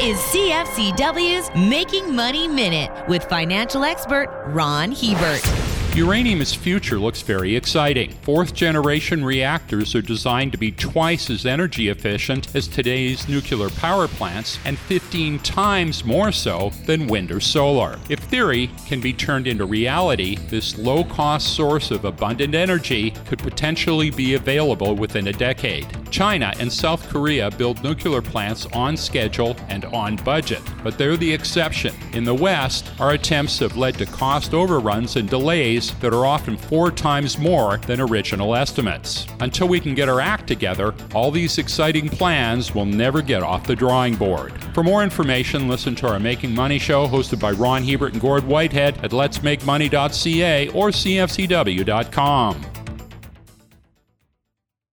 is CFCW's Making Money Minute with financial expert Ron Hebert. Uranium's future looks very exciting. Fourth generation reactors are designed to be twice as energy efficient as today's nuclear power plants and 15 times more so than wind or solar. If theory can be turned into reality, this low cost source of abundant energy could potentially be available within a decade. China and South Korea build nuclear plants on schedule and on budget, but they're the exception. In the West, our attempts have led to cost overruns and delays that are often four times more than original estimates. Until we can get our act together, all these exciting plans will never get off the drawing board. For more information, listen to our Making Money show hosted by Ron Hebert and Gord Whitehead at letsmakemoney.ca or cfcw.com.